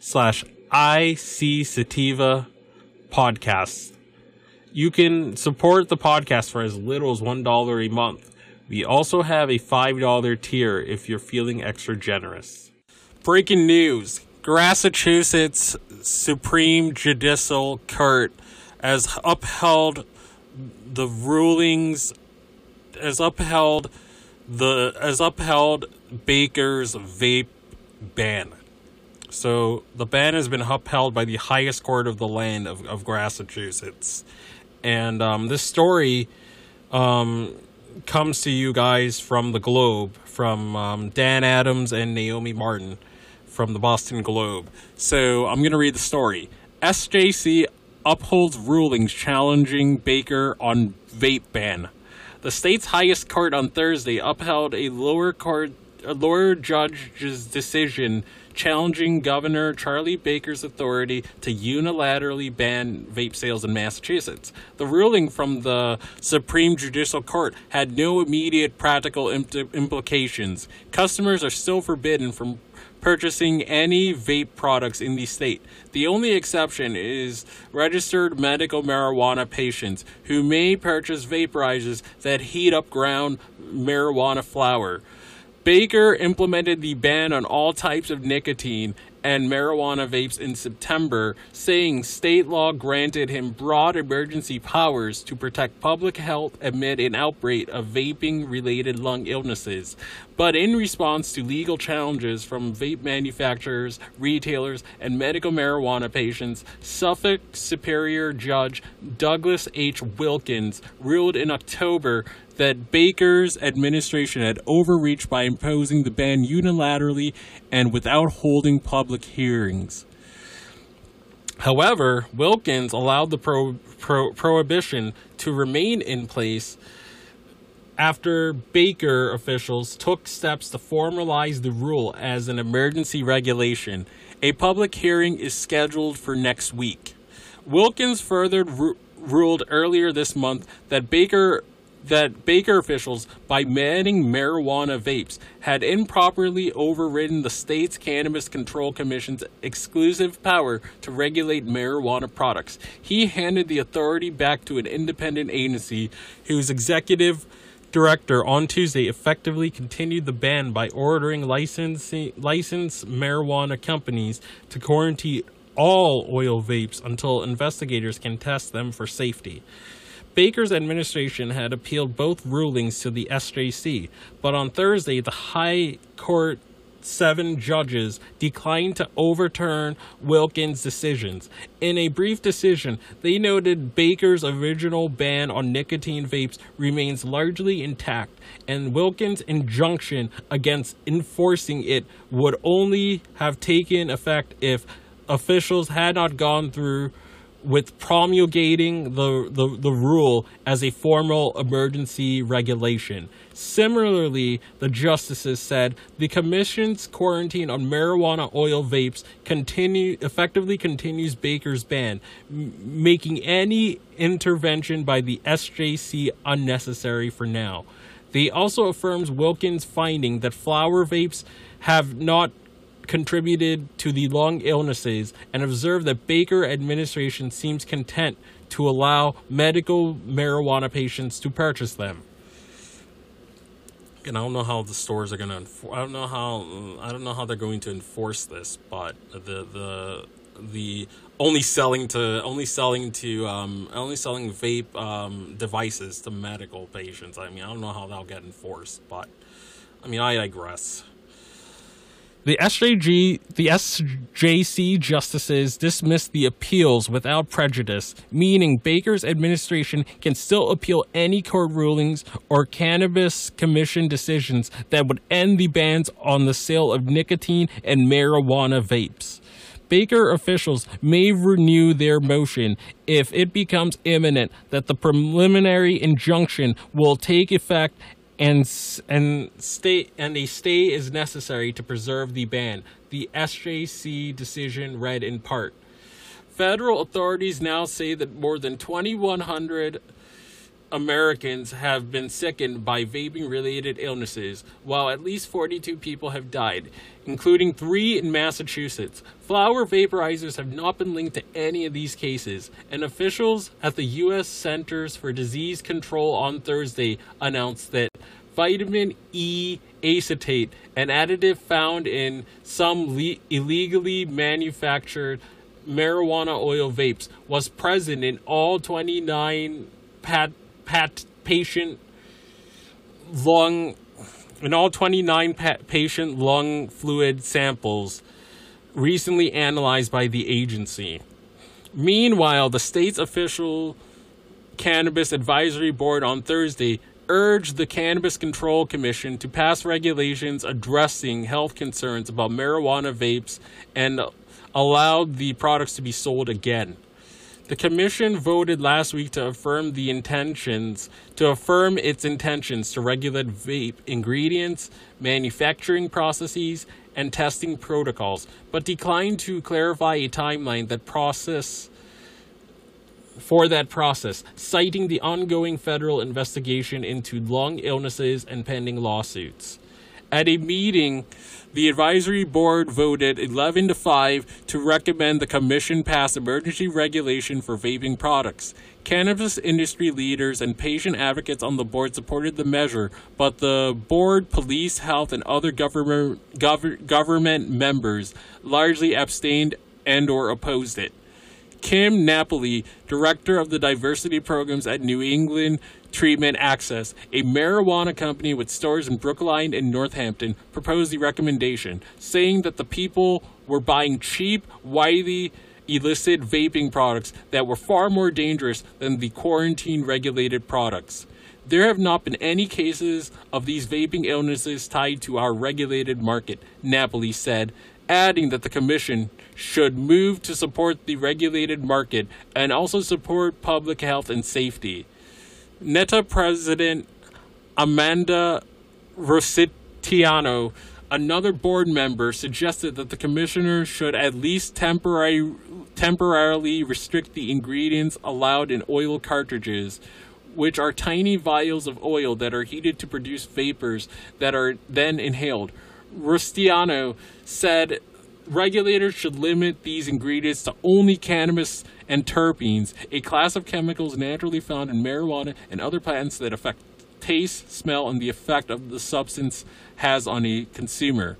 slash IC Sativa podcasts. You can support the podcast for as little as $1 a month. We also have a $5 tier if you're feeling extra generous. Breaking news Massachusetts Supreme Judicial Court has upheld the rulings, has upheld the, has upheld Baker's vape ban. So the ban has been upheld by the highest court of the land of, of Massachusetts. And um, this story um, comes to you guys from the Globe, from um, Dan Adams and Naomi Martin from the Boston Globe. So I'm going to read the story. SJC upholds rulings challenging Baker on vape ban. The state's highest court on Thursday upheld a lower court a lower judge's decision challenging Governor Charlie Baker's authority to unilaterally ban vape sales in Massachusetts. The ruling from the Supreme Judicial Court had no immediate practical imp- implications. Customers are still forbidden from purchasing any vape products in the state. The only exception is registered medical marijuana patients who may purchase vaporizers that heat up ground marijuana flower. Baker implemented the ban on all types of nicotine and marijuana vapes in September, saying state law granted him broad emergency powers to protect public health amid an outbreak of vaping related lung illnesses. But in response to legal challenges from vape manufacturers, retailers, and medical marijuana patients, Suffolk Superior Judge Douglas H. Wilkins ruled in October that Baker's administration had overreached by imposing the ban unilaterally and without holding public hearings. However, Wilkins allowed the pro- pro- prohibition to remain in place after Baker officials took steps to formalize the rule as an emergency regulation. A public hearing is scheduled for next week. Wilkins further ru- ruled earlier this month that Baker that Baker officials, by banning marijuana vapes, had improperly overridden the state's Cannabis Control Commission's exclusive power to regulate marijuana products. He handed the authority back to an independent agency whose executive director on Tuesday effectively continued the ban by ordering licensed marijuana companies to quarantine all oil vapes until investigators can test them for safety. Baker's administration had appealed both rulings to the SJC, but on Thursday, the High Court seven judges declined to overturn Wilkins' decisions. In a brief decision, they noted Baker's original ban on nicotine vapes remains largely intact, and Wilkins' injunction against enforcing it would only have taken effect if officials had not gone through with promulgating the, the, the rule as a formal emergency regulation. Similarly, the justices said the commission's quarantine on marijuana oil vapes continue effectively continues Baker's ban, m- making any intervention by the SJC unnecessary for now. They also affirms Wilkins' finding that flower vapes have not contributed to the lung illnesses and observed that Baker administration seems content to allow medical marijuana patients to purchase them. And I don't know how the stores are going to. Enfor- I don't know how. I don't know how they're going to enforce this, but the the the only selling to only selling to um, only selling vape um, devices to medical patients. I mean, I don't know how that'll get enforced, but I mean, I digress. The SJG, the SJC justices dismissed the appeals without prejudice, meaning Baker's administration can still appeal any court rulings or cannabis commission decisions that would end the bans on the sale of nicotine and marijuana vapes. Baker officials may renew their motion if it becomes imminent that the preliminary injunction will take effect and and stay and a stay is necessary to preserve the ban. The SJC decision read in part. Federal authorities now say that more than 2100 Americans have been sickened by vaping related illnesses, while at least 42 people have died, including three in Massachusetts. Flower vaporizers have not been linked to any of these cases, and officials at the U.S. Centers for Disease Control on Thursday announced that vitamin E acetate, an additive found in some le- illegally manufactured marijuana oil vapes, was present in all 29 pat pat patient lung in all 29 pa- patient lung fluid samples recently analyzed by the agency. Meanwhile, the state's official cannabis advisory board on Thursday urged the Cannabis Control Commission to pass regulations addressing health concerns about marijuana vapes and allowed the products to be sold again. The commission voted last week to affirm the intentions to affirm its intentions to regulate vape ingredients, manufacturing processes, and testing protocols, but declined to clarify a timeline that process for that process, citing the ongoing federal investigation into lung illnesses and pending lawsuits. At a meeting, the advisory board voted 11 to 5 to recommend the commission pass emergency regulation for vaping products. Cannabis industry leaders and patient advocates on the board supported the measure, but the board, police, health, and other government gov- government members largely abstained and or opposed it. Kim Napoli, director of the diversity programs at New England Treatment Access, a marijuana company with stores in Brookline and Northampton, proposed the recommendation, saying that the people were buying cheap, widely illicit vaping products that were far more dangerous than the quarantine regulated products. There have not been any cases of these vaping illnesses tied to our regulated market, Napoli said, adding that the Commission should move to support the regulated market and also support public health and safety. NETA President Amanda Rositano, another board member, suggested that the commissioner should at least temporary, temporarily restrict the ingredients allowed in oil cartridges, which are tiny vials of oil that are heated to produce vapors that are then inhaled. Rositano said regulators should limit these ingredients to only cannabis and terpenes, a class of chemicals naturally found in marijuana and other plants that affect taste, smell, and the effect of the substance has on a consumer.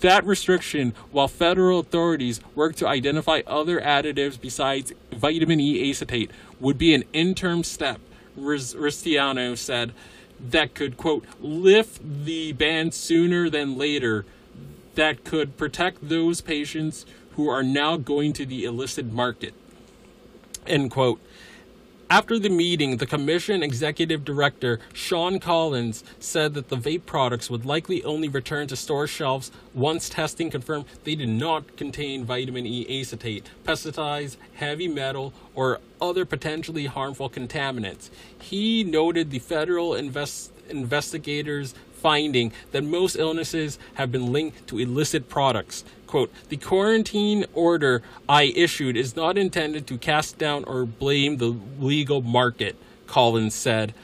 That restriction, while federal authorities work to identify other additives besides vitamin E acetate, would be an interim step, Rositano said, that could, quote, lift the ban sooner than later, that could protect those patients who are now going to the illicit market, end quote. After the meeting, the Commission Executive Director, Shawn Collins, said that the vape products would likely only return to store shelves once testing confirmed they did not contain vitamin E acetate, pesticides, heavy metal, or other potentially harmful contaminants. He noted the federal invest- investigators finding that most illnesses have been linked to illicit products. Quote, the quarantine order I issued is not intended to cast down or blame the legal market, Collins said.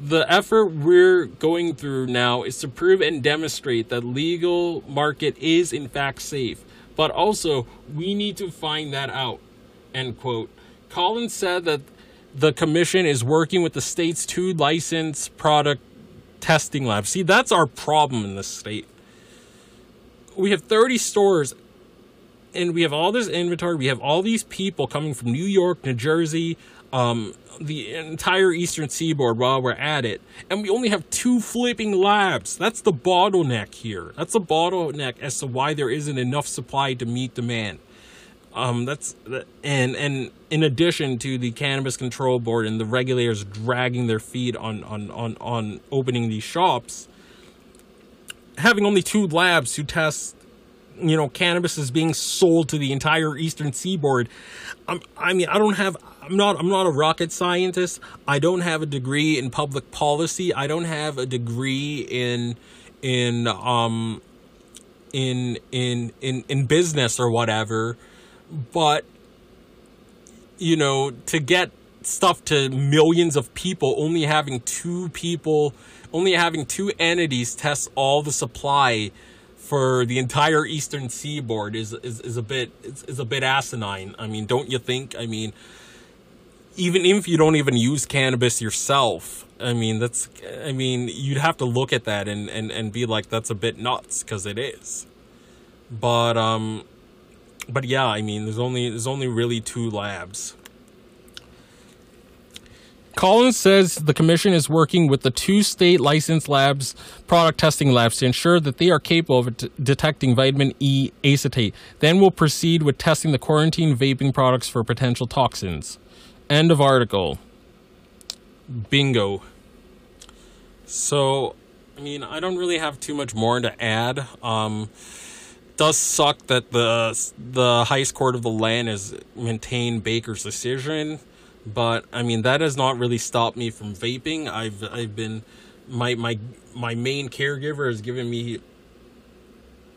The effort we're going through now is to prove and demonstrate that legal market is in fact safe. But also, we need to find that out. End quote. Collins said that the commission is working with the state's two licensed product testing labs. See, that's our problem in this state. We have 30 stores and we have all this inventory. We have all these people coming from New York, New Jersey, um, the entire eastern seaboard while we're at it. And we only have two flipping labs. That's the bottleneck here. That's the bottleneck as to why there isn't enough supply to meet demand. Um, that's and and in addition to the cannabis control board and the regulators dragging their feet on on on on opening these shops, having only two labs who test, you know, cannabis is being sold to the entire eastern seaboard. I'm, I mean, I don't have. I'm not. I'm not a rocket scientist. I don't have a degree in public policy. I don't have a degree in in um in in in in business or whatever but you know to get stuff to millions of people only having two people only having two entities test all the supply for the entire eastern seaboard is is, is a bit is, is a bit asinine. I mean don't you think? I mean even if you don't even use cannabis yourself i mean that's i mean you'd have to look at that and and, and be like that's a bit nuts because it is. But um but yeah, I mean, there's only there's only really two labs. Collins says the commission is working with the two state licensed labs, product testing labs, to ensure that they are capable of t- detecting vitamin E acetate. Then we'll proceed with testing the quarantine vaping products for potential toxins. End of article. Bingo. So, I mean, I don't really have too much more to add. Um, does suck that the the highest court of the land has maintained Baker's decision, but I mean that has not really stopped me from vaping. I've I've been my my my main caregiver has given me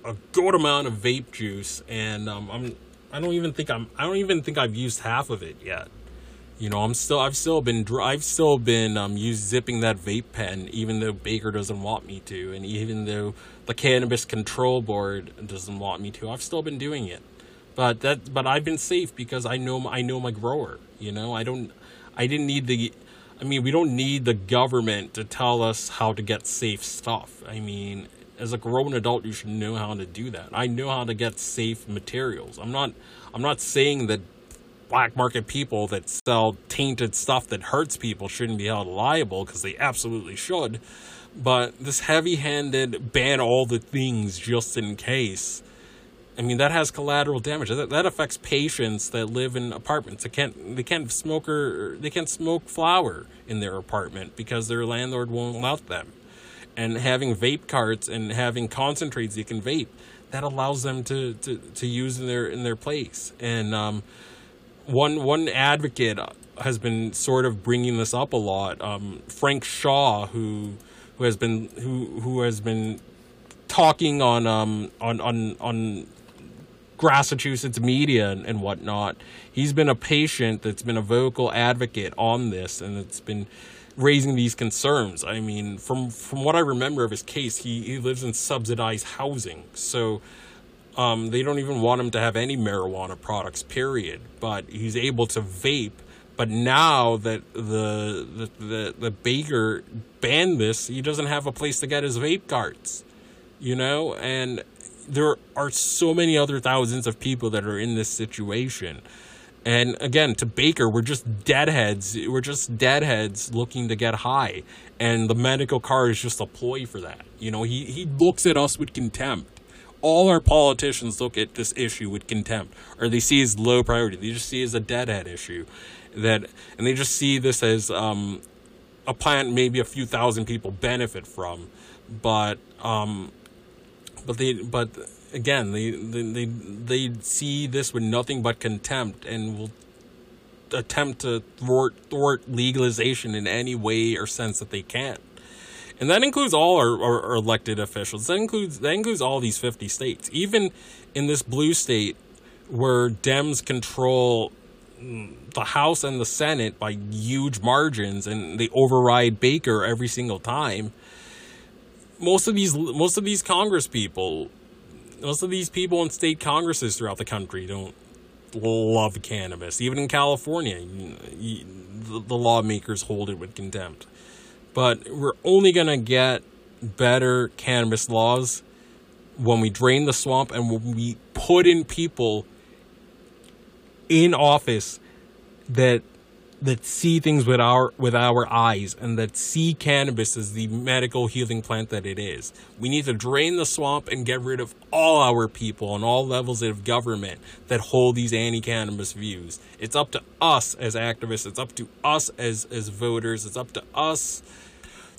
a good amount of vape juice, and um, I'm I don't even think I'm I don't even think I've used half of it yet. You know, I'm still I've still been I've still been um used zipping that vape pen even though Baker doesn't want me to and even though the cannabis control board doesn't want me to. I've still been doing it. But that but I've been safe because I know I know my grower, you know? I don't I didn't need the I mean, we don't need the government to tell us how to get safe stuff. I mean, as a grown adult, you should know how to do that. I know how to get safe materials. I'm not I'm not saying that black market people that sell tainted stuff that hurts people shouldn't be held liable because they absolutely should. But this heavy handed ban all the things just in case. I mean that has collateral damage. That, that affects patients that live in apartments. They can't they can't smoke or they can't smoke flower in their apartment because their landlord won't let them. And having vape carts and having concentrates you can vape, that allows them to, to, to use in their in their place. And um, one one advocate has been sort of bringing this up a lot. Um, Frank Shaw, who who has been who who has been talking on um on on on Massachusetts media and, and whatnot. He's been a patient that's been a vocal advocate on this, and it's been raising these concerns. I mean, from from what I remember of his case, he, he lives in subsidized housing, so um, they don't even want him to have any marijuana products, period. But he's able to vape. But now that the the the, the baker banned this, he doesn't have a place to get his vape carts. You know, and there are so many other thousands of people that are in this situation. And again, to Baker, we're just deadheads. We're just deadheads looking to get high. And the medical card is just a ploy for that. You know, he, he looks at us with contempt all our politicians look at this issue with contempt, or they see as low priority. They just see it as a deadhead issue, that, and they just see this as um, a plant maybe a few thousand people benefit from, but um, but they but again they they they, they see this with nothing but contempt and will attempt to thwart thwart legalization in any way or sense that they can. And that includes all our, our, our, elected officials. That includes that includes all these fifty states. Even in this blue state where Dems control the House and the Senate by huge margins and they override Baker every single time. Most of these most of these Congress people most of these people in state congresses throughout the country don't love cannabis. Even in California, the lawmakers hold it with contempt. But we're only going to get better cannabis laws when we drain the swamp and when we put in people in office that that see things with our with our eyes and that see cannabis as the medical healing plant that it is. We need to drain the swamp and get rid of all our people on all levels of government that hold these anti-cannabis views. It's up to us as activists, it's up to us as as voters, it's up to us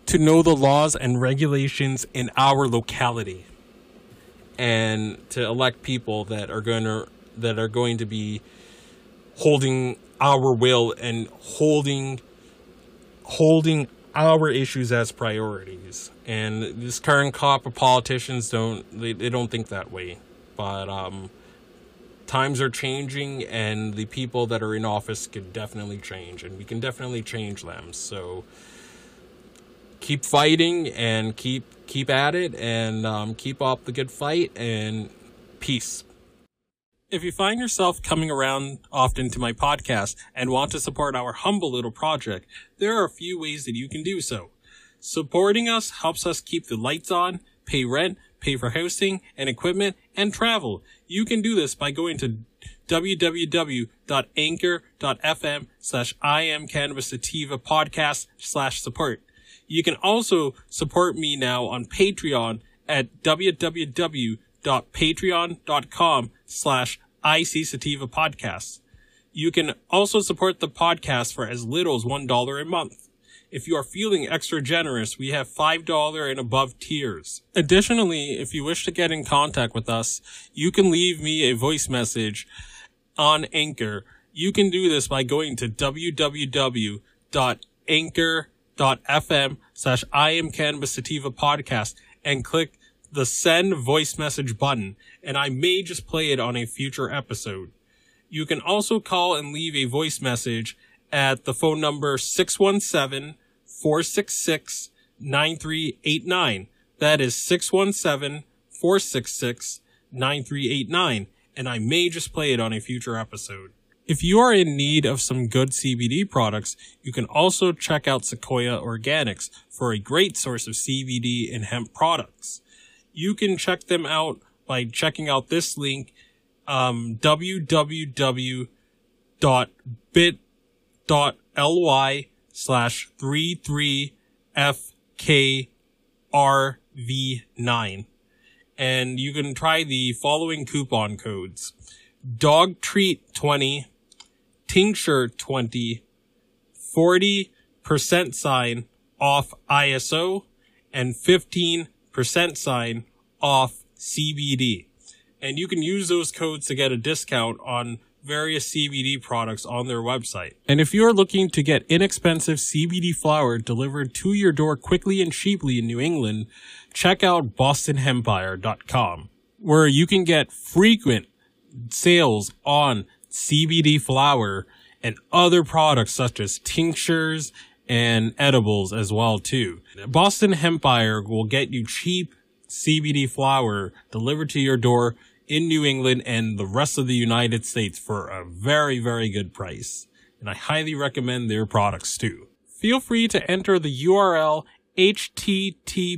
to know the laws and regulations in our locality and to elect people that are going to that are going to be holding our will and holding holding our issues as priorities. And this current crop of politicians don't they, they don't think that way. But um, times are changing and the people that are in office can definitely change and we can definitely change them. So keep fighting and keep keep at it and um, keep up the good fight and peace. If you find yourself coming around often to my podcast and want to support our humble little project, there are a few ways that you can do so. Supporting us helps us keep the lights on, pay rent, pay for hosting and equipment, and travel. You can do this by going to www.anchor.fm slash I sativa podcast slash support. You can also support me now on Patreon at www.patreon.com slash IC Sativa Podcasts. You can also support the podcast for as little as $1 a month. If you are feeling extra generous, we have $5 and above tiers. Additionally, if you wish to get in contact with us, you can leave me a voice message on Anchor. You can do this by going to www.anchor.fm slash I am Cannabis Sativa podcast and click the send voice message button, and I may just play it on a future episode. You can also call and leave a voice message at the phone number 617 466 9389. That is 617 466 9389, and I may just play it on a future episode. If you are in need of some good CBD products, you can also check out Sequoia Organics for a great source of CBD and hemp products you can check them out by checking out this link, um, www.bit.ly slash 33FKRV9. And you can try the following coupon codes. Dog treat 20, tincture 20, 40% sign off ISO, and 15 percent sign off CBD. And you can use those codes to get a discount on various CBD products on their website. And if you're looking to get inexpensive CBD flower delivered to your door quickly and cheaply in New England, check out bostonhempire.com where you can get frequent sales on CBD flower and other products such as tinctures and edibles as well too. Boston Hempire will get you cheap CBD flower delivered to your door in New England and the rest of the United States for a very, very good price. And I highly recommend their products too. Feel free to enter the URL https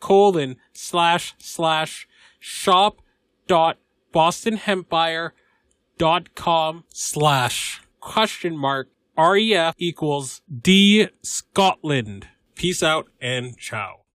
colon slash slash shop dot bostonhempire dot com slash question mark REF equals D Scotland. Peace out and ciao.